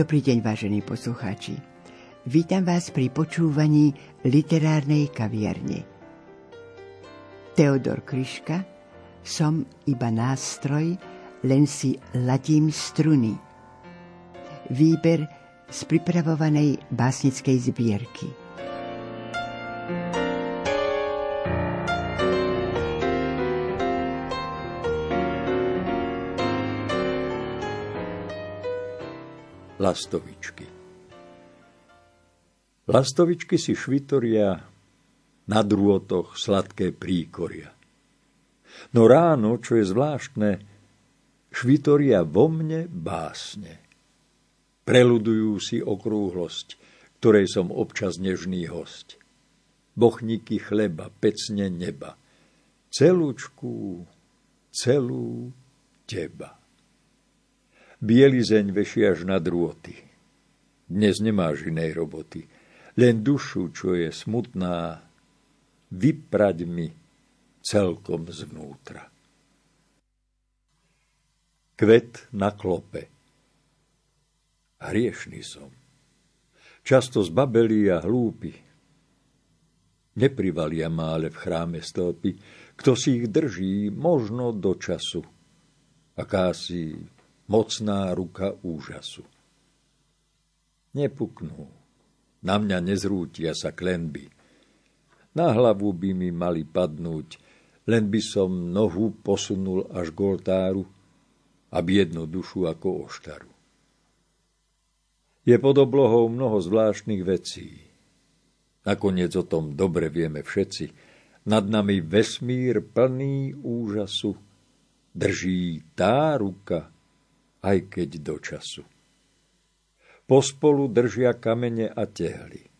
Dobrý deň, vážení poslucháči. Vítam vás pri počúvaní literárnej kaviarne. Teodor Kryška, som iba nástroj, len si ladím struny. Výber z pripravovanej básnickej zbierky. Lastovičky. Lastovičky si švitoria na drôtoch sladké príkoria. No ráno, čo je zvláštne, švitoria vo mne básne. Preludujú si okrúhlosť, ktorej som občas nežný host. Bochníky chleba, pecne neba, celúčku, celú teba. Bielizeň vešiaš na drôty. Dnes nemáš inej roboty. Len dušu, čo je smutná, vyprať mi celkom zvnútra. Kvet na klope. Hriešný som. Často zbabelí a hlúpi. Neprivalia mále v chráme stĺpy, kto si ich drží možno do času. Akási mocná ruka úžasu. Nepuknú, na mňa nezrútia sa klenby. Na hlavu by mi mali padnúť, len by som nohu posunul až k oltáru a biednu dušu ako oštaru. Je pod oblohou mnoho zvláštnych vecí. Nakoniec o tom dobre vieme všetci. Nad nami vesmír plný úžasu drží tá ruka, aj keď do času. Pospolu držia kamene a tehly.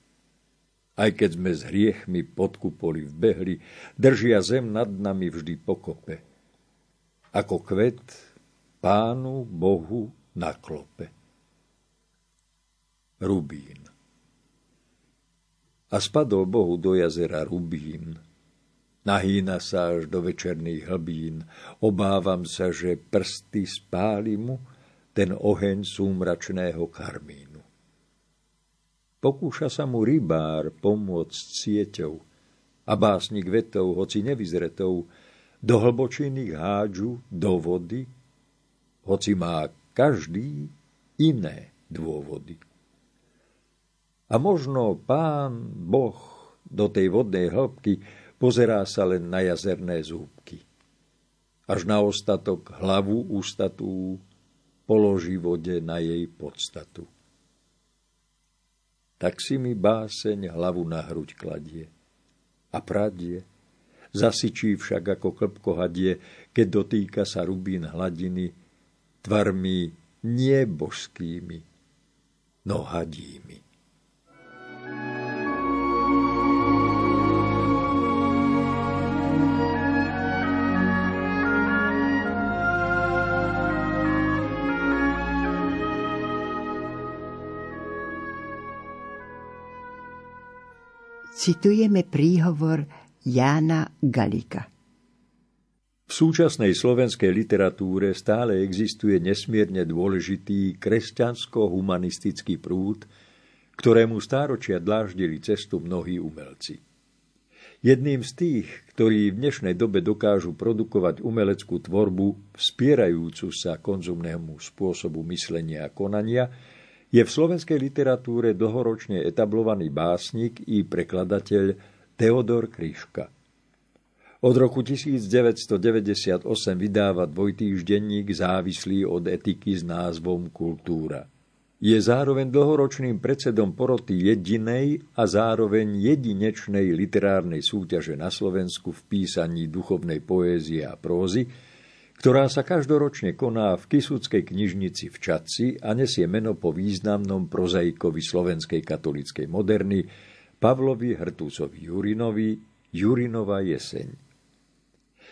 Aj keď sme s hriechmi pod kupoli vbehli, držia zem nad nami vždy pokope. Ako kvet pánu Bohu na klope. Rubín. A spadol Bohu do jazera Rubín, Nahýna sa až do večerných hlbín. Obávam sa, že prsty spáli mu ten oheň súmračného karmínu. Pokúša sa mu rybár pomôcť sieťou a básnik vetou, hoci nevyzretou, do hlbočiny hádžu do vody, hoci má každý iné dôvody. A možno pán Boh do tej vodnej hĺbky Pozerá sa len na jazerné zúbky. Až na ostatok hlavu ústatú položí vode na jej podstatu. Tak si mi báseň hlavu na hruď kladie a pradie, zasyčí však ako klpko hadie, keď dotýka sa rubín hladiny, tvarmi nie božskými, no hadími. Citujeme príhovor Jána Galika. V súčasnej slovenskej literatúre stále existuje nesmierne dôležitý kresťansko-humanistický prúd, ktorému stáročia dláždili cestu mnohí umelci. Jedným z tých, ktorí v dnešnej dobe dokážu produkovať umeleckú tvorbu vspierajúcu sa konzumnému spôsobu myslenia a konania, je v slovenskej literatúre dlhoročne etablovaný básnik i prekladateľ Teodor Kryška. Od roku 1998 vydáva dvojtýždenník závislý od etiky s názvom Kultúra. Je zároveň dlhoročným predsedom poroty jedinej a zároveň jedinečnej literárnej súťaže na Slovensku v písaní duchovnej poézie a prózy, ktorá sa každoročne koná v Kisuckej knižnici v Čaci a nesie meno po významnom prozaikovi slovenskej katolíckej moderny Pavlovi Hrtúcovi Jurinovi Jurinova jeseň.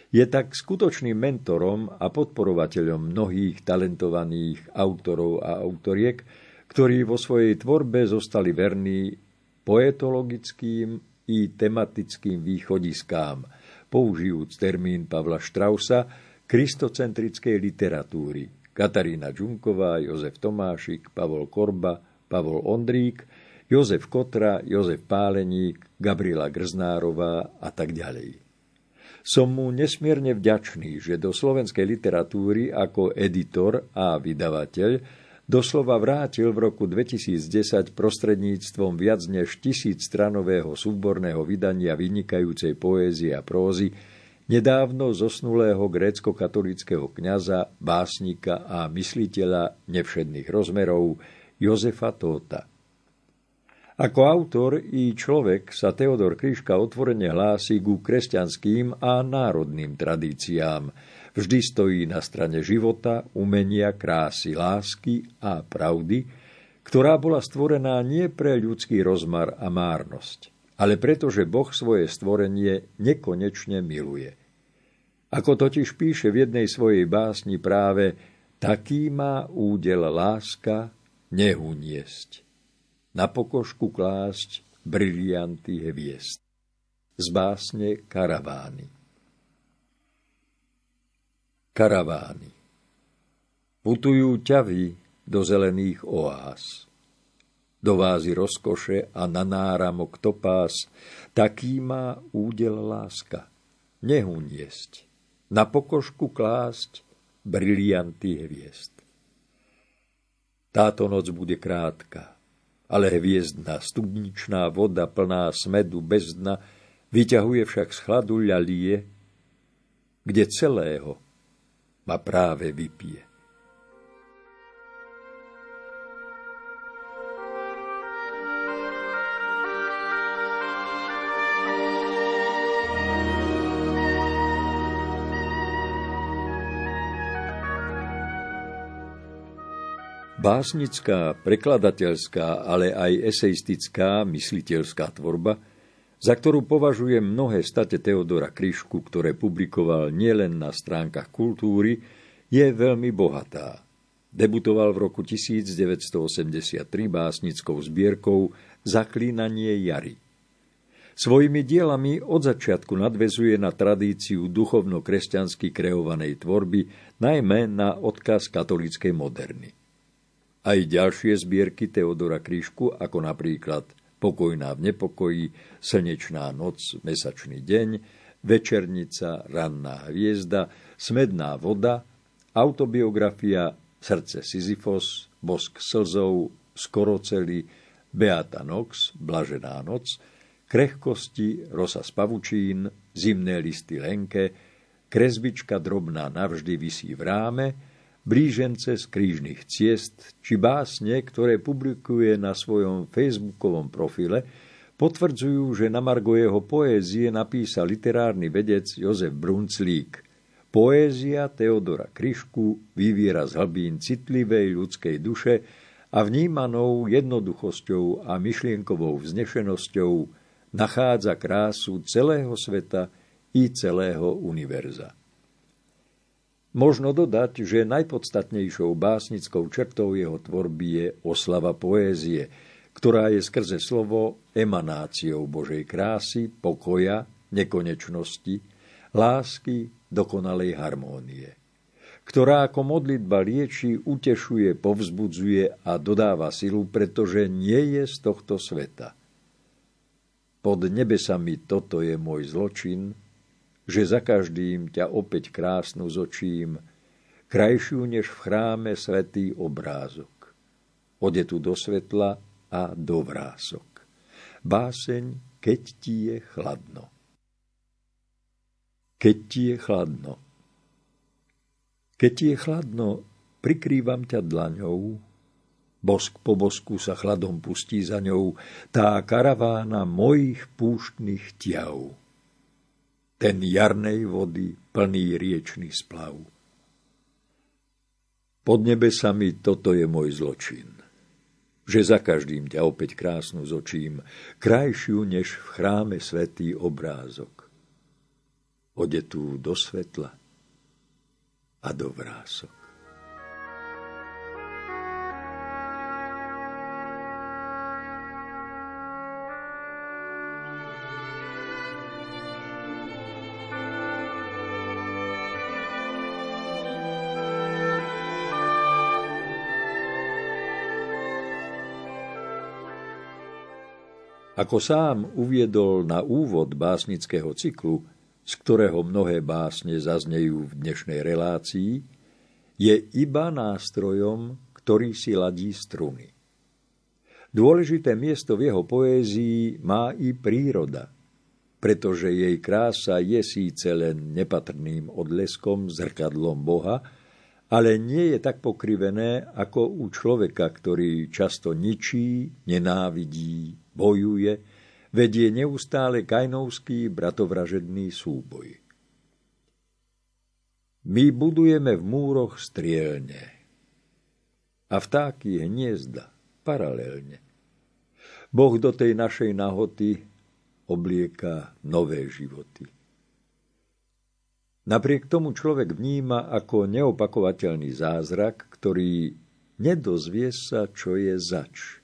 Je tak skutočným mentorom a podporovateľom mnohých talentovaných autorov a autoriek, ktorí vo svojej tvorbe zostali verní poetologickým i tematickým východiskám, použijúc termín Pavla Štrausa, kristocentrickej literatúry, Katarína Džunková, Jozef Tomášik, Pavol Korba, Pavol Ondrík, Jozef Kotra, Jozef Páleník, Gabriela Grznárová a tak ďalej. Som mu nesmierne vďačný, že do slovenskej literatúry ako editor a vydavateľ doslova vrátil v roku 2010 prostredníctvom viac než tisíc stranového súborného vydania vynikajúcej poézie a prózy nedávno zosnulého grécko-katolického kňaza, básnika a mysliteľa nevšedných rozmerov Jozefa Tóta. Ako autor i človek sa Teodor Kryška otvorene hlási ku kresťanským a národným tradíciám. Vždy stojí na strane života, umenia, krásy, lásky a pravdy, ktorá bola stvorená nie pre ľudský rozmar a márnosť, ale preto, že Boh svoje stvorenie nekonečne miluje. Ako totiž píše v jednej svojej básni práve taký má údel láska nehuniesť na pokožku klásť brilianty hviezd. Z básne Karavány. Karavány. Putujú ťavy do zelených oáz. Do vázy rozkoše a na náramok topás, taký má údel láska. Nehuniesť, na pokožku klásť brilianty hviezd. Táto noc bude krátka, ale hviezdna studničná voda plná smedu bez dna vyťahuje však z chladu ľalie, kde celého ma práve vypije. Básnická, prekladateľská, ale aj eseistická, mysliteľská tvorba, za ktorú považujem mnohé state Teodora Kryšku, ktoré publikoval nielen na stránkach kultúry, je veľmi bohatá. Debutoval v roku 1983 básnickou zbierkou Zaklínanie jary. Svojimi dielami od začiatku nadvezuje na tradíciu duchovno-kresťansky kreovanej tvorby, najmä na odkaz katolíckej moderny. Aj ďalšie zbierky Teodora Krížku, ako napríklad Pokojná v nepokoji, Slnečná noc, Mesačný deň, Večernica, Ranná hviezda, Smedná voda, autobiografia Srdce Sisyfos, Bosk slzov, Skoroceli, Beata Nox, Blažená noc, Krehkosti, Rosa z pavučín, Zimné listy Lenke, Kresbička drobná navždy visí v ráme, blížence z krížnych ciest či básne, ktoré publikuje na svojom facebookovom profile, potvrdzujú, že na Margo jeho poézie napísal literárny vedec Jozef Brunclík. Poézia Teodora Kryšku vyviera z hlbín citlivej ľudskej duše a vnímanou jednoduchosťou a myšlienkovou vznešenosťou nachádza krásu celého sveta i celého univerza. Možno dodať, že najpodstatnejšou básnickou črtou jeho tvorby je oslava poézie, ktorá je skrze slovo emanáciou Božej krásy, pokoja, nekonečnosti, lásky, dokonalej harmónie, ktorá ako modlitba lieči, utešuje, povzbudzuje a dodáva silu, pretože nie je z tohto sveta. Pod nebesami toto je môj zločin, že za každým ťa opäť krásnu zočím, krajšiu než v chráme svetý obrázok. Ode tu do svetla a do vrások. Báseň, keď ti je chladno. Keď ti je chladno. Keď ti je chladno, prikrývam ťa dlaňou, bosk po bosku sa chladom pustí za ňou tá karavána mojich púštnych ťav ten jarnej vody plný riečný splav. Pod nebesami toto je môj zločin, že za každým ťa opäť krásnu zočím, krajšiu než v chráme svetý obrázok. Odetú do svetla a do vrások. Ako sám uviedol na úvod básnického cyklu, z ktorého mnohé básne zaznejú v dnešnej relácii, je iba nástrojom, ktorý si ladí struny. Dôležité miesto v jeho poézii má i príroda, pretože jej krása je síce len nepatrným odleskom, zrkadlom Boha, ale nie je tak pokrivené ako u človeka, ktorý často ničí, nenávidí, bojuje, vedie neustále kajnovský bratovražedný súboj. My budujeme v múroch strielne a vtáky hniezda paralelne. Boh do tej našej nahoty oblieka nové životy. Napriek tomu človek vníma ako neopakovateľný zázrak, ktorý nedozvie sa, čo je zač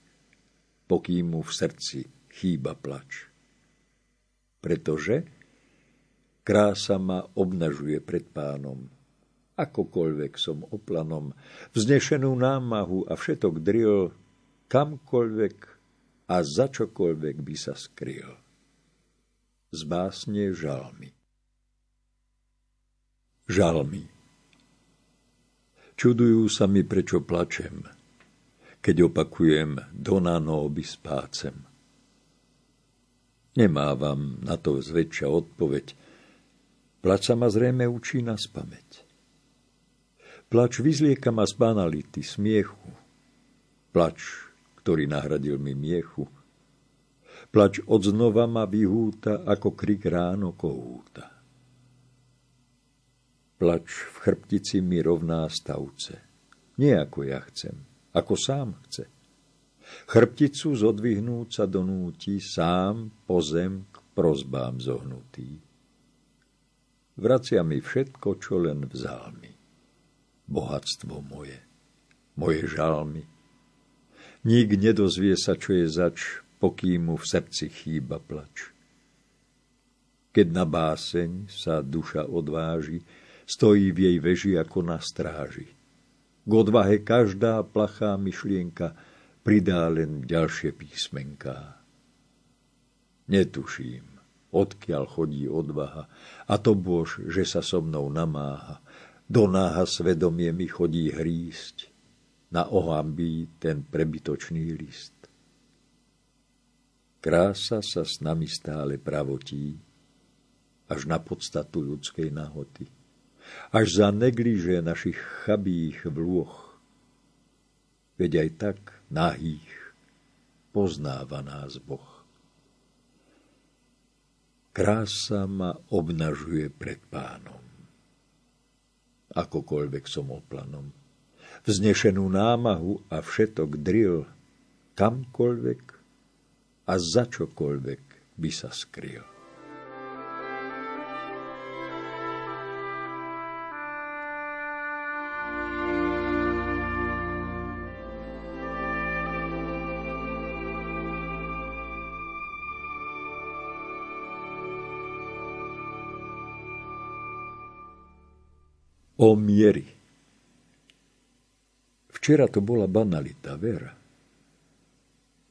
pokým mu v srdci chýba plač. Pretože krása ma obnažuje pred pánom, akokoľvek som oplanom, vznešenú námahu a všetok dril, kamkoľvek a za čokoľvek by sa skryl. Z básne žalmy. Žalmy. Čudujú sa mi, prečo plačem, keď opakujem Dona nobis pacem. Nemávam na to zväčša odpoveď. Plač sa ma zrejme učí na spameť. Plač vyzlieka ma z banality, smiechu. Plač, ktorý nahradil mi miechu. Plač odznova ma vyhúta, ako krik ráno kohúta. Plač v chrbtici mi rovná stavce. Nie ako ja chcem, ako sám chce. Chrbticu zodvihnúť sa donúti sám po zem k prozbám zohnutý. Vracia mi všetko, čo len vzal mi. Bohatstvo moje, moje žalmy. Nik nedozvie sa, čo je zač, pokým mu v srdci chýba plač. Keď na báseň sa duša odváži, stojí v jej veži ako na stráži k odvahe každá plachá myšlienka pridá len ďalšie písmenká. Netuším, odkiaľ chodí odvaha, a to bož, že sa so mnou namáha. Do náha svedomie mi chodí hrísť, na ohambí ten prebytočný list. Krása sa s nami stále pravotí, až na podstatu ľudskej nahoty až za negliže našich chabých vlôch. Veď aj tak nahých poznáva nás Boh. Krása ma obnažuje pred pánom. Akokoľvek som oplanom. Vznešenú námahu a všetok dril, kamkoľvek a za čokoľvek by sa skryl. O miery. Včera to bola banalita, vera.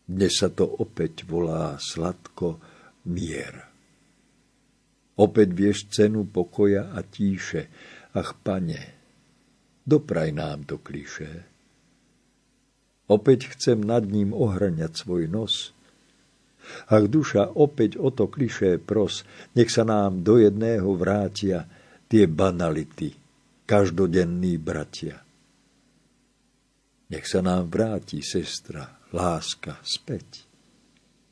Dnes sa to opäť volá sladko mier. Opäť vieš cenu pokoja a tíše. Ach, pane, dopraj nám to kliše. Opäť chcem nad ním ohrňať svoj nos. Ach, duša, opäť o to kliše pros, nech sa nám do jedného vrátia tie banality, každodenní bratia. Nech sa nám vráti, sestra, láska späť.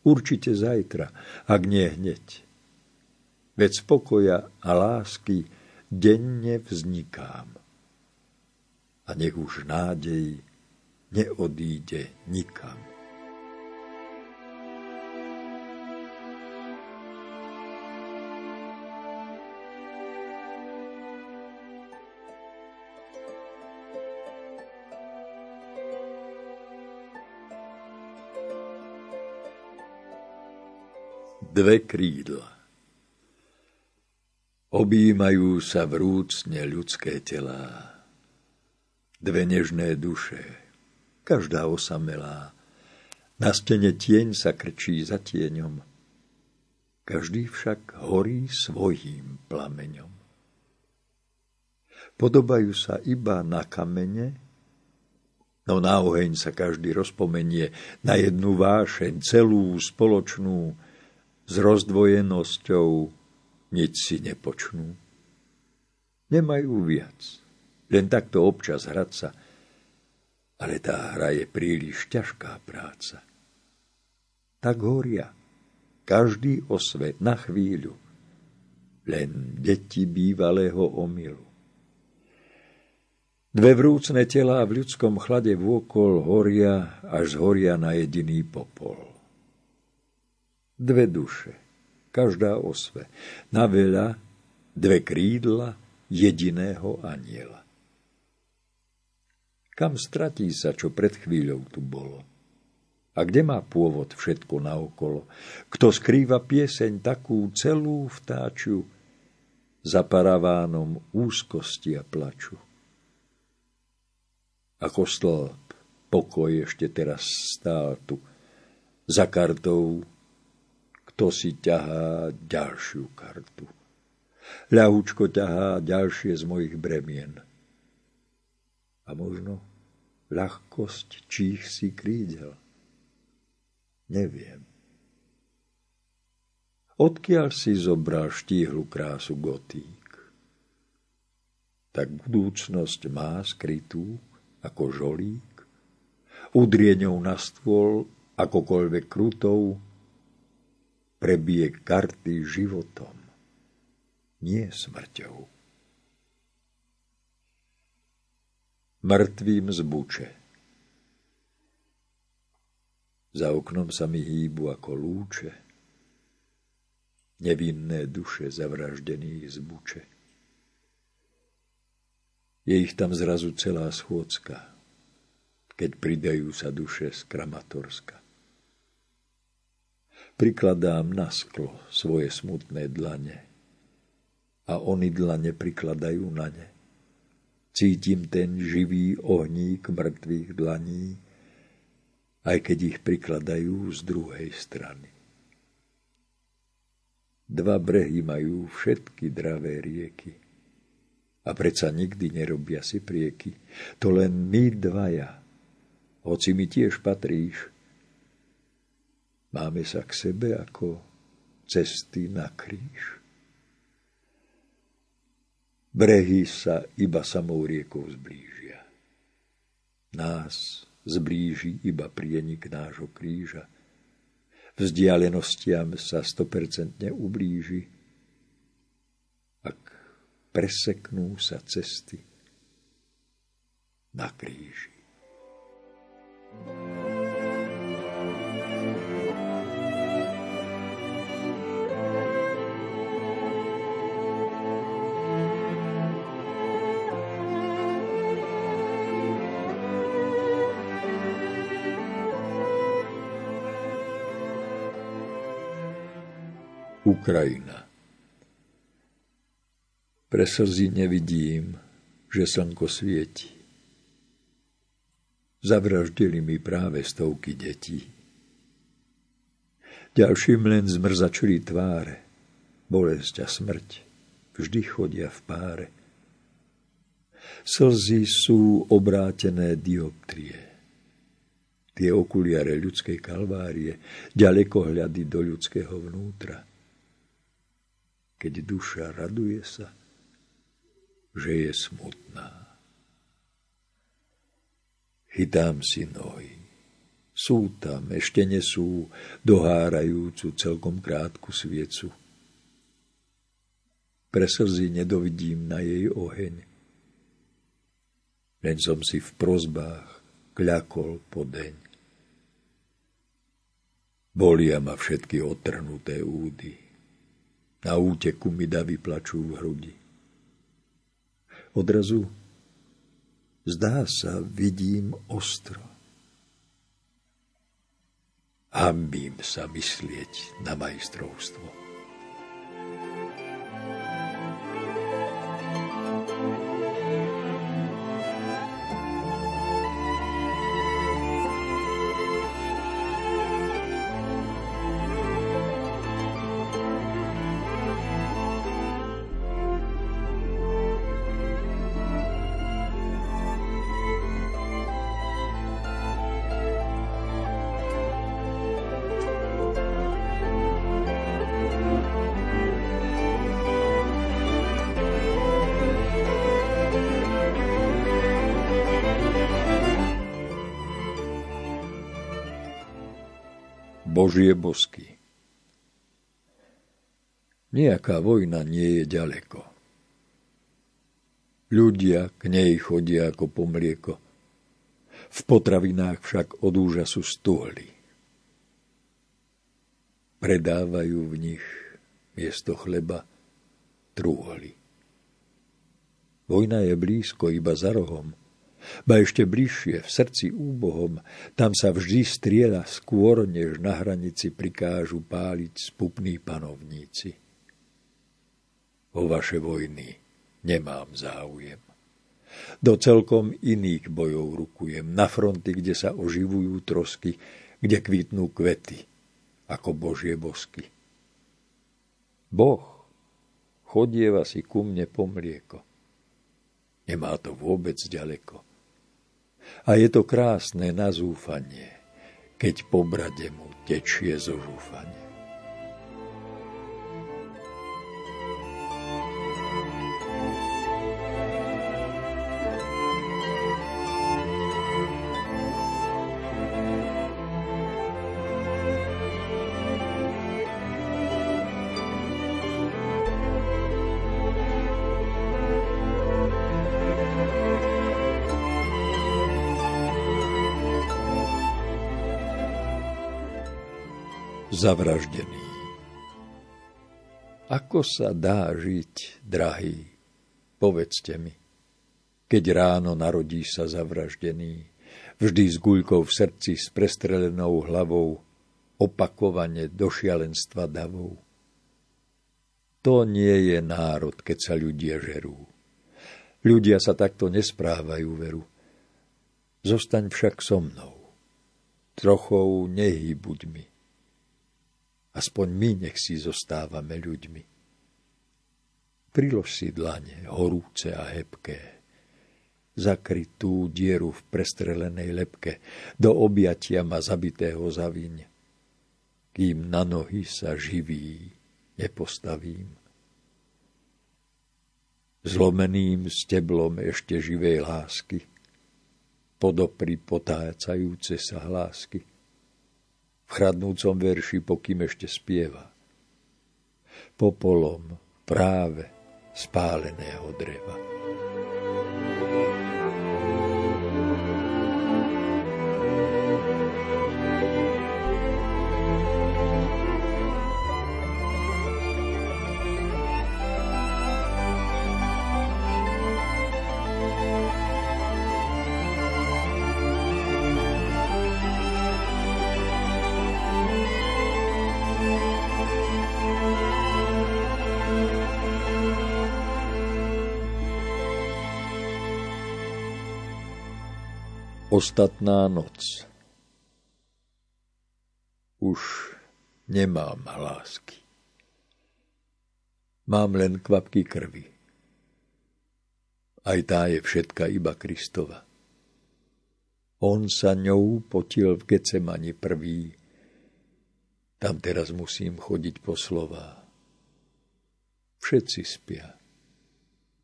Určite zajtra, ak nie hneď. Veď z pokoja a lásky denne vznikám. A nech už nádej neodíde nikam. Dve krídla. Obímajú sa vrúcne ľudské telá. Dve nežné duše, každá osamelá, Na stene tieň sa krčí za tieňom. Každý však horí svojím plameňom. Podobajú sa iba na kamene, no na oheň sa každý rozpomenie, na jednu vášeň, celú spoločnú, s rozdvojenosťou nič si nepočnú. Nemajú viac, len takto občas hrať sa, ale tá hra je príliš ťažká práca. Tak horia, každý o svet na chvíľu, len deti bývalého omylu. Dve vrúcne telá v ľudskom chlade vôkol horia, až zhoria na jediný popol. Dve duše, každá osve, na veľa, dve krídla jediného aniela. Kam stratí sa, čo pred chvíľou tu bolo? A kde má pôvod všetko naokolo? Kto skrýva pieseň takú celú vtáču za paravánom úzkosti a plaču? Ako stĺp, pokoj ešte teraz stál tu. Za kartou, kto si ťahá ďalšiu kartu. Ľahúčko ťahá ďalšie z mojich bremien. A možno ľahkosť čích si krídel. Neviem. Odkiaľ si zobral štíhlu krásu gotík? Tak budúcnosť má skrytú ako žolík, udrieňou na stôl, akokoľvek krutou, prebije karty životom, nie smrťou. Mŕtvým zbuče. Za oknom sa mi hýbu ako lúče, nevinné duše zavraždených zbuče. Je ich tam zrazu celá schôdzka, keď pridajú sa duše z Kramatorska. Prikladám na sklo svoje smutné dlane a oni dlane prikladajú na ne. Cítim ten živý ohník mŕtvych dlaní, aj keď ich prikladajú z druhej strany. Dva brehy majú všetky dravé rieky a predsa nikdy nerobia si prieky. To len my dvaja, hoci mi tiež patríš. Máme sa k sebe ako cesty na kríž. Brehy sa iba samou riekou zblížia. Nás zblíži iba prienik nášho kríža. Vzdialenostiam sa stopercentne ublíži preseknú sa cesty na kríži. Ukrajina pre slzy nevidím, že slnko svieti. Zavraždili mi práve stovky detí. Ďalším len zmrzačili tváre, bolesť a smrť vždy chodia v páre. Slzy sú obrátené dioptrie. Tie okuliare ľudskej kalvárie, ďaleko hľady do ľudského vnútra. Keď duša raduje sa, že je smutná. Chytám si nohy. Sú tam, ešte nesú dohárajúcu celkom krátku sviecu. Pre slzy nedovidím na jej oheň. Len som si v prozbách kľakol po deň. Bolia ma všetky otrhnuté údy. Na úteku mi davy plačú v hrudi. Odrazu zdá sa, vidím ostro. Hambím sa myslieť na majstrovstvo. Božie bosky. Nejaká vojna nie je ďaleko. Ľudia k nej chodia ako po mlieko. V potravinách však od úžasu stôli. Predávajú v nich miesto chleba trúholi. Vojna je blízko, iba za rohom. Ba ešte bližšie, v srdci úbohom, tam sa vždy striela skôr, než na hranici prikážu páliť spupní panovníci. O vaše vojny nemám záujem. Do celkom iných bojov rukujem, na fronty, kde sa oživujú trosky, kde kvitnú kvety, ako božie bosky. Boh chodieva si ku mne po mlieko. Nemá to vôbec ďaleko. A je to krásne na zúfanie, keď po brade mu tečie zo žúfania. Zavraždený. Ako sa dá žiť, drahý, povedzte mi, keď ráno narodí sa zavraždený, vždy s guľkou v srdci s prestrelenou hlavou, opakovane do šialenstva davou. To nie je národ, keď sa ľudia žerú. Ľudia sa takto nesprávajú veru. Zostaň však so mnou. Trochou nehýbuď mi. Aspoň my nech si zostávame ľuďmi. Prilož si dlane, horúce a hebké, zakrytú dieru v prestrelenej lepke, do objatia ma zabitého zaviň, kým na nohy sa živý nepostavím. Zlomeným steblom ešte živej lásky, podopri potácajúce sa hlásky, v chradnúcom verši, pokým ešte spieva. Popolom práve spáleného dreva. Ostatná noc. Už nemám hlásky. Mám len kvapky krvi. Aj tá je všetka iba Kristova. On sa ňou potil v Gecemani prvý. Tam teraz musím chodiť po slová. Všetci spia.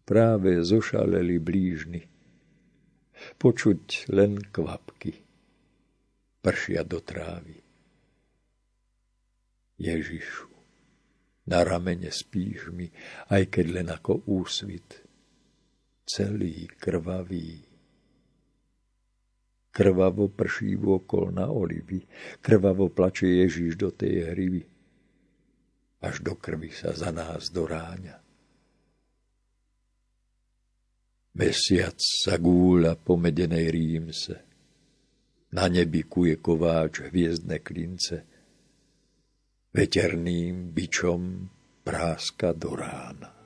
Práve zošaleli blížny počuť len kvapky. Pršia do trávy. Ježišu, na ramene spíš mi, aj keď len ako úsvit. Celý krvavý. Krvavo prší vôkol na olivy, krvavo plače Ježiš do tej hrivy. Až do krvi sa za nás doráňa. Mesiac sa gúľa po medenej rímse. Na nebi kuje kováč hviezdne klince. Veterným bičom práska do rána.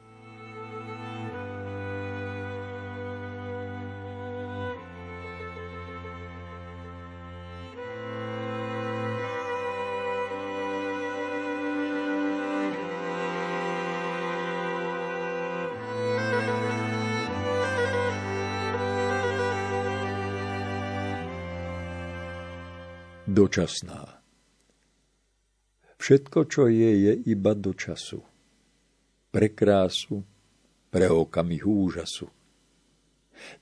Dočasná. Všetko, čo je, je iba do času. Pre krásu, pre okamih úžasu.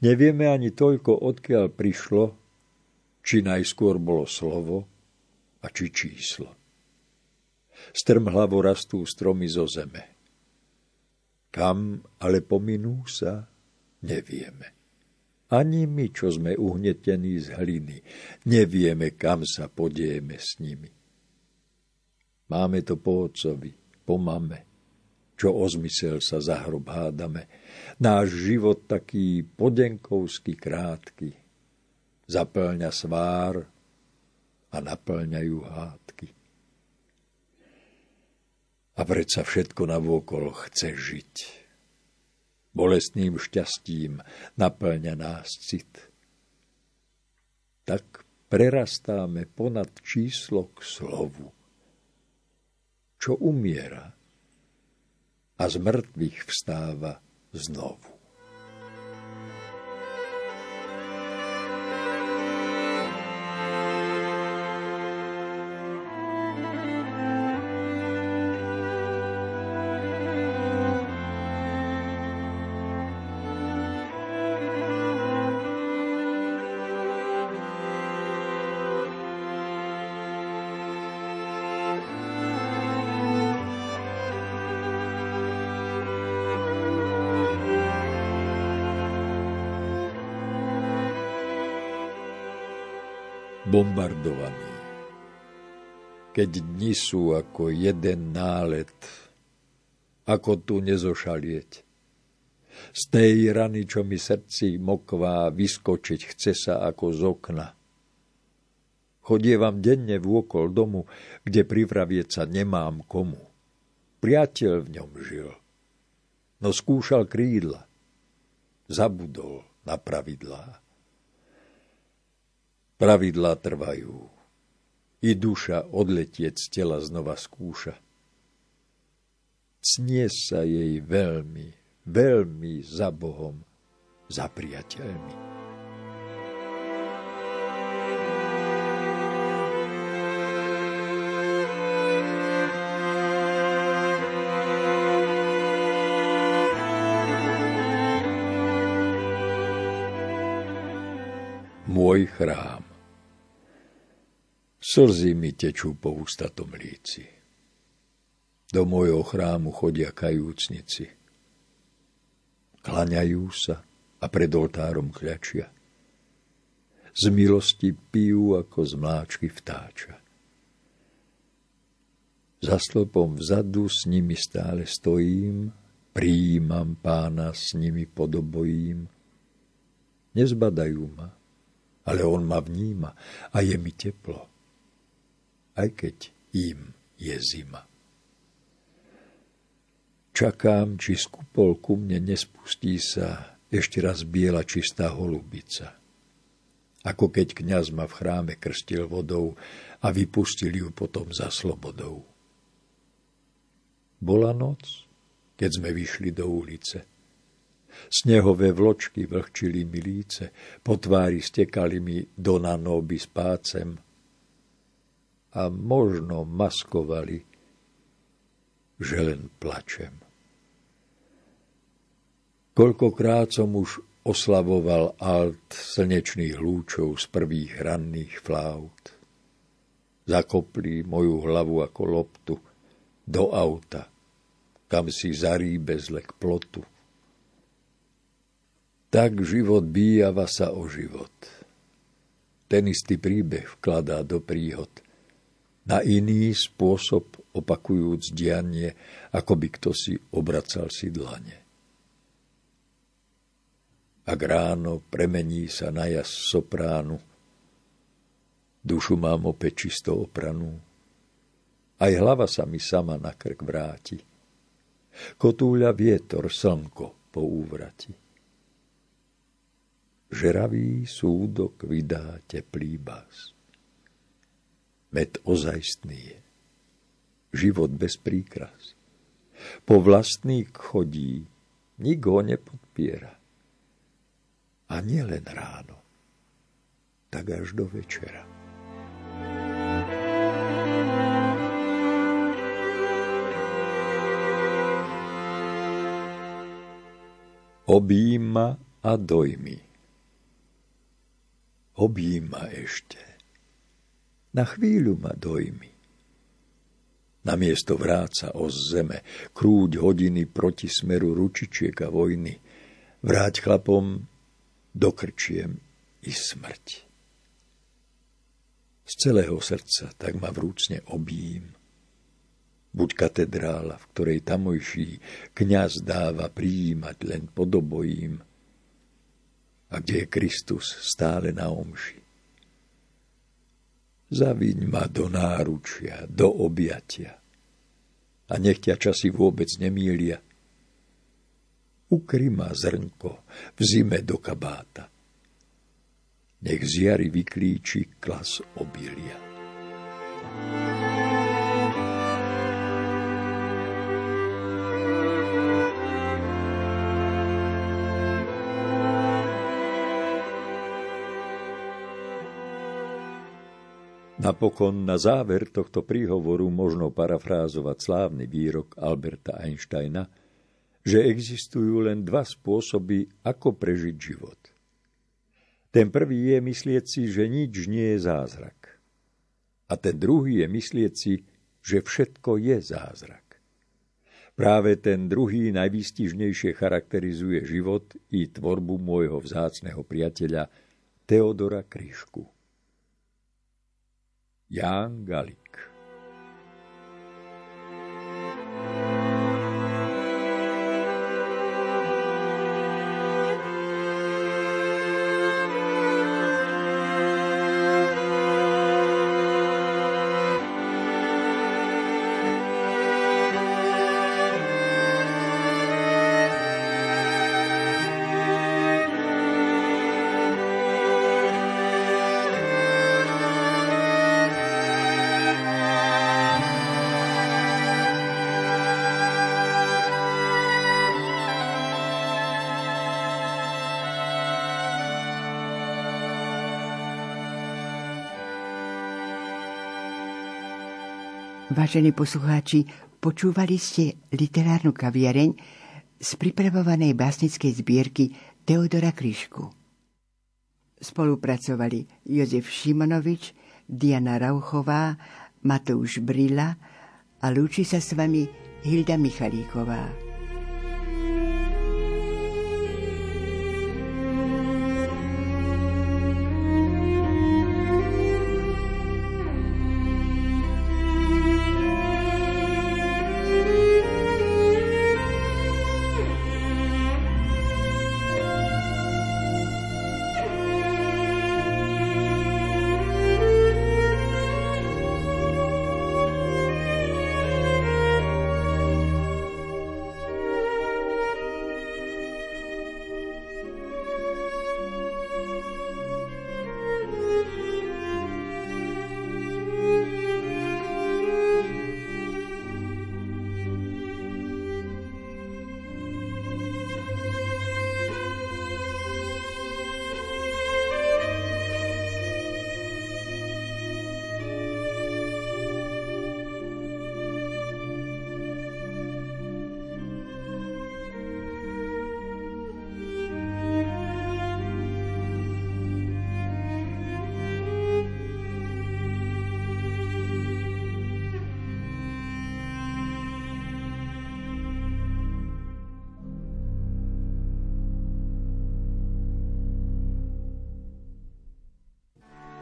Nevieme ani toľko, odkiaľ prišlo, či najskôr bolo slovo, a či číslo. Strmhlavo rastú stromy zo zeme. Kam ale pominú sa, nevieme. Ani my, čo sme uhnetení z hliny, nevieme, kam sa podieme s nimi. Máme to po otcovi, po mame, čo o zmysel sa za hádame. Náš život taký podenkovský krátky, zaplňa svár a naplňajú hádky. A predsa všetko navôkol chce žiť. Bolestným šťastím naplňa nás cit. Tak prerastáme ponad číslo k slovu, čo umiera a z mŕtvych vstáva znovu. Bombardovaní. Keď dni sú ako jeden nálet, ako tu nezošalieť. Z tej rany, čo mi srdci mokvá, vyskočiť chce sa ako z okna. Chodievam denne vôkol domu, kde privravieť sa nemám komu. Priateľ v ňom žil, no skúšal krídla, zabudol na pravidlá. Pravidlá trvajú. I duša odletieť z tela znova skúša. Cnie sa jej veľmi, veľmi za Bohom, za priateľmi. môj chrám. Slzy mi tečú po ústatom líci. Do môjho chrámu chodia kajúcnici. Klaňajú sa a pred oltárom kľačia. Z milosti pijú ako z mláčky vtáča. Za slopom vzadu s nimi stále stojím, prijímam pána s nimi podobojím. Nezbadajú ma, ale on ma vníma a je mi teplo aj keď im je zima. Čakám, či z ku mne nespustí sa ešte raz biela čistá holubica. Ako keď kňaz ma v chráme krstil vodou a vypustil ju potom za slobodou. Bola noc, keď sme vyšli do ulice. Snehové vločky vlhčili mi líce, po tvári stekali mi do nanoby s pácem a možno maskovali, že len plačem. Koľkokrát som už oslavoval alt slnečných lúčov z prvých ranných flaut. Zakopli moju hlavu ako loptu do auta, kam si zaríbe zlek plotu. Tak život bíjava sa o život. Ten istý príbeh vkladá do príhod – na iný spôsob opakujúc dianie, ako by kto si obracal si dlane. Ak ráno premení sa na jas sopránu, dušu mám opäť čisto opranú, aj hlava sa mi sama na krk vráti. Kotúľa vietor slnko po úvrati. Žeravý súdok vydá teplý bás med ozajstný je. Život bez príkras. Po vlastných chodí, nik ho nepodpiera. A nielen ráno, tak až do večera. Objíma a dojmi. Objíma ešte Na chvíľu ma dojmi. Na miesto vráca o zeme, krúť hodiny proti smeru ručičiek a vojny. Vráť chlapom, dokrčiem i smrť. Z celého srdca tak ma vrúcne obím. Buď katedrála, v ktorej tamojší kňaz dáva prijímať len podobojím, a kde je Kristus stále na omši. Zaviň ma do náručia, do objatia a nech ťa časy vôbec nemília. Ukry ma zrnko v zime do kabáta. Nech z jary vyklíči klas obilia. Napokon na záver tohto príhovoru možno parafrázovať slávny výrok Alberta Einsteina, že existujú len dva spôsoby, ako prežiť život. Ten prvý je myslieť si, že nič nie je zázrak. A ten druhý je myslieť si, že všetko je zázrak. Práve ten druhý najvýstižnejšie charakterizuje život i tvorbu môjho vzácneho priateľa Teodora Kryšku. Jan Galik. Vážení poslucháči, počúvali ste literárnu kaviareň z pripravovanej básnickej zbierky Teodora Kryšku. Spolupracovali Jozef Šimonovič, Diana Rauchová, Matouš Brila a lúči sa s vami Hilda Michalíková.